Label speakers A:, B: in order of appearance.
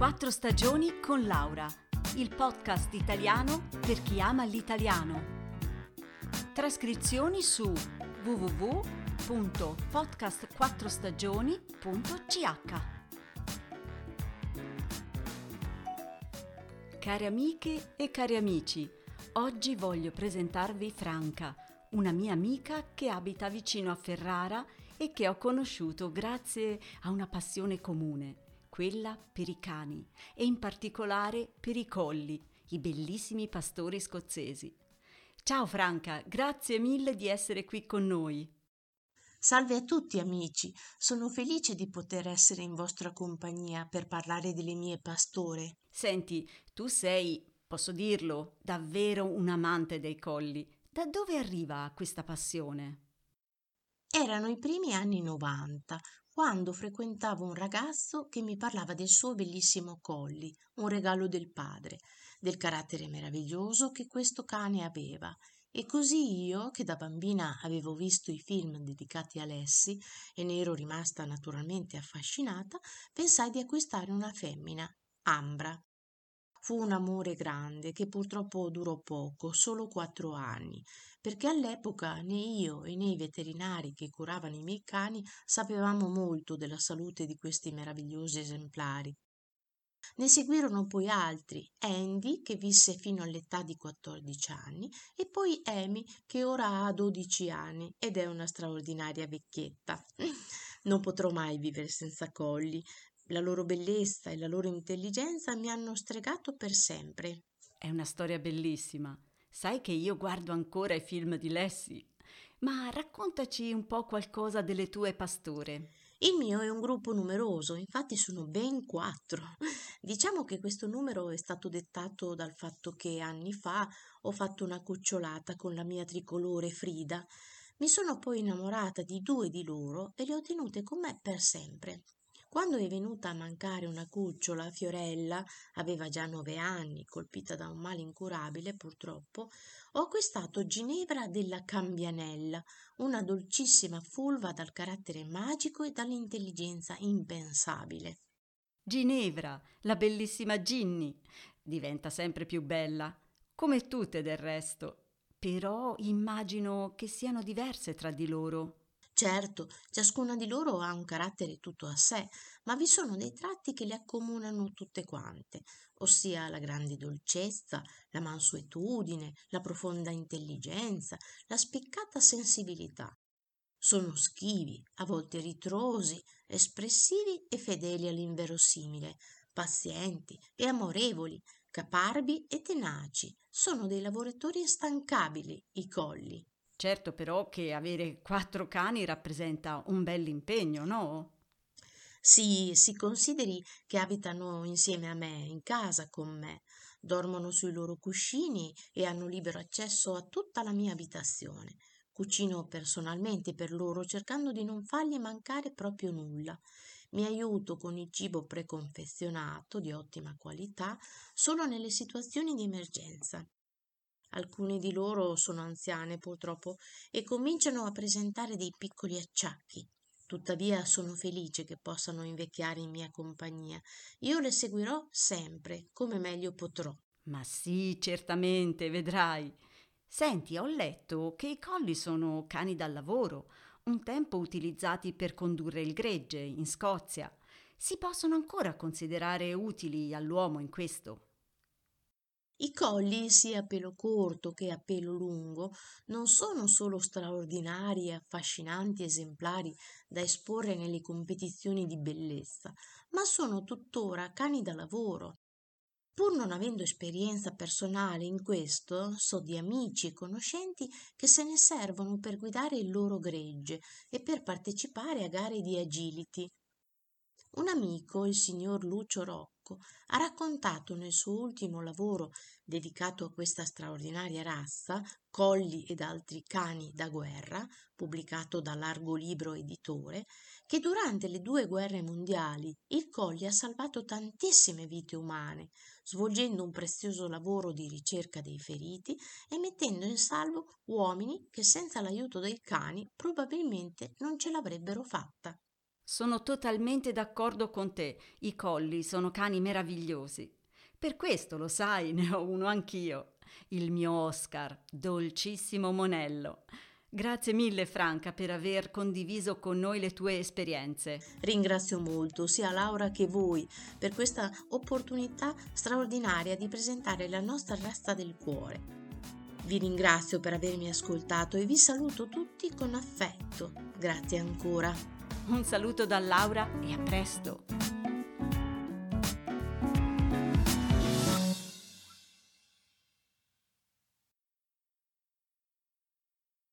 A: Quattro stagioni con Laura, il podcast italiano per chi ama l'italiano. Trascrizioni su www.podcastquattrostagioni.ch Care amiche e cari amici, oggi voglio presentarvi Franca, una mia amica che abita vicino a Ferrara e che ho conosciuto grazie a una passione comune quella per i cani e in particolare per i colli, i bellissimi pastori scozzesi. Ciao Franca, grazie mille di essere qui con noi.
B: Salve a tutti amici, sono felice di poter essere in vostra compagnia per parlare delle mie pastore.
A: Senti, tu sei, posso dirlo, davvero un amante dei colli. Da dove arriva questa passione?
B: Erano i primi anni 90, quando frequentavo un ragazzo che mi parlava del suo bellissimo colli, un regalo del padre, del carattere meraviglioso che questo cane aveva. E così io, che da bambina avevo visto i film dedicati a Lessi e ne ero rimasta naturalmente affascinata, pensai di acquistare una femmina, Ambra. Fu un amore grande che purtroppo durò poco, solo quattro anni, perché all'epoca né io né i veterinari che curavano i miei cani sapevamo molto della salute di questi meravigliosi esemplari. Ne seguirono poi altri, Andy che visse fino all'età di 14 anni e poi Amy che ora ha 12 anni ed è una straordinaria vecchietta. Non potrò mai vivere senza colli, la loro bellezza e la loro intelligenza mi hanno stregato per sempre.
A: È una storia bellissima. Sai che io guardo ancora i film di Lessi. Ma raccontaci un po' qualcosa delle tue pastore.
B: Il mio è un gruppo numeroso, infatti sono ben quattro. Diciamo che questo numero è stato dettato dal fatto che anni fa ho fatto una cucciolata con la mia tricolore Frida. Mi sono poi innamorata di due di loro e le ho tenute con me per sempre. Quando è venuta a mancare una cucciola, Fiorella aveva già nove anni, colpita da un male incurabile purtroppo, ho acquistato Ginevra della Cambianella, una dolcissima fulva dal carattere magico e dall'intelligenza impensabile.
A: Ginevra, la bellissima Ginny, diventa sempre più bella, come tutte del resto. Però immagino che siano diverse tra di loro.
B: Certo, ciascuna di loro ha un carattere tutto a sé, ma vi sono dei tratti che le accomunano tutte quante, ossia la grande dolcezza, la mansuetudine, la profonda intelligenza, la spiccata sensibilità. Sono schivi, a volte ritrosi, espressivi e fedeli all'inverosimile, pazienti e amorevoli, caparbi e tenaci. Sono dei lavoratori instancabili, i colli.
A: Certo però che avere quattro cani rappresenta un bell'impegno, no?
B: Sì, si consideri che abitano insieme a me, in casa con me, dormono sui loro cuscini e hanno libero accesso a tutta la mia abitazione. Cucino personalmente per loro cercando di non fargli mancare proprio nulla. Mi aiuto con il cibo preconfezionato di ottima qualità solo nelle situazioni di emergenza. Alcune di loro sono anziane purtroppo e cominciano a presentare dei piccoli acciacchi. Tuttavia sono felice che possano invecchiare in mia compagnia. Io le seguirò sempre, come meglio potrò.
A: Ma sì, certamente, vedrai. Senti, ho letto che i colli sono cani da lavoro, un tempo utilizzati per condurre il gregge in Scozia. Si possono ancora considerare utili all'uomo in questo?
B: I colli, sia a pelo corto che a pelo lungo, non sono solo straordinari e affascinanti esemplari da esporre nelle competizioni di bellezza, ma sono tuttora cani da lavoro. Pur non avendo esperienza personale in questo, so di amici e conoscenti che se ne servono per guidare il loro gregge e per partecipare a gare di agility. Un amico, il signor Lucio Rocco, Marco ha raccontato nel suo ultimo lavoro dedicato a questa straordinaria razza, Colli ed altri cani da guerra, pubblicato da Largo Libro Editore, che durante le due guerre mondiali il Colli ha salvato tantissime vite umane, svolgendo un prezioso lavoro di ricerca dei feriti e mettendo in salvo uomini che senza l'aiuto dei cani probabilmente non ce l'avrebbero fatta.
A: Sono totalmente d'accordo con te, i colli sono cani meravigliosi. Per questo, lo sai, ne ho uno anch'io, il mio Oscar, dolcissimo monello. Grazie mille Franca per aver condiviso con noi le tue esperienze.
B: Ringrazio molto sia Laura che voi per questa opportunità straordinaria di presentare la nostra razza del cuore. Vi ringrazio per avermi ascoltato e vi saluto tutti con affetto. Grazie ancora.
A: Un saluto da Laura e a presto.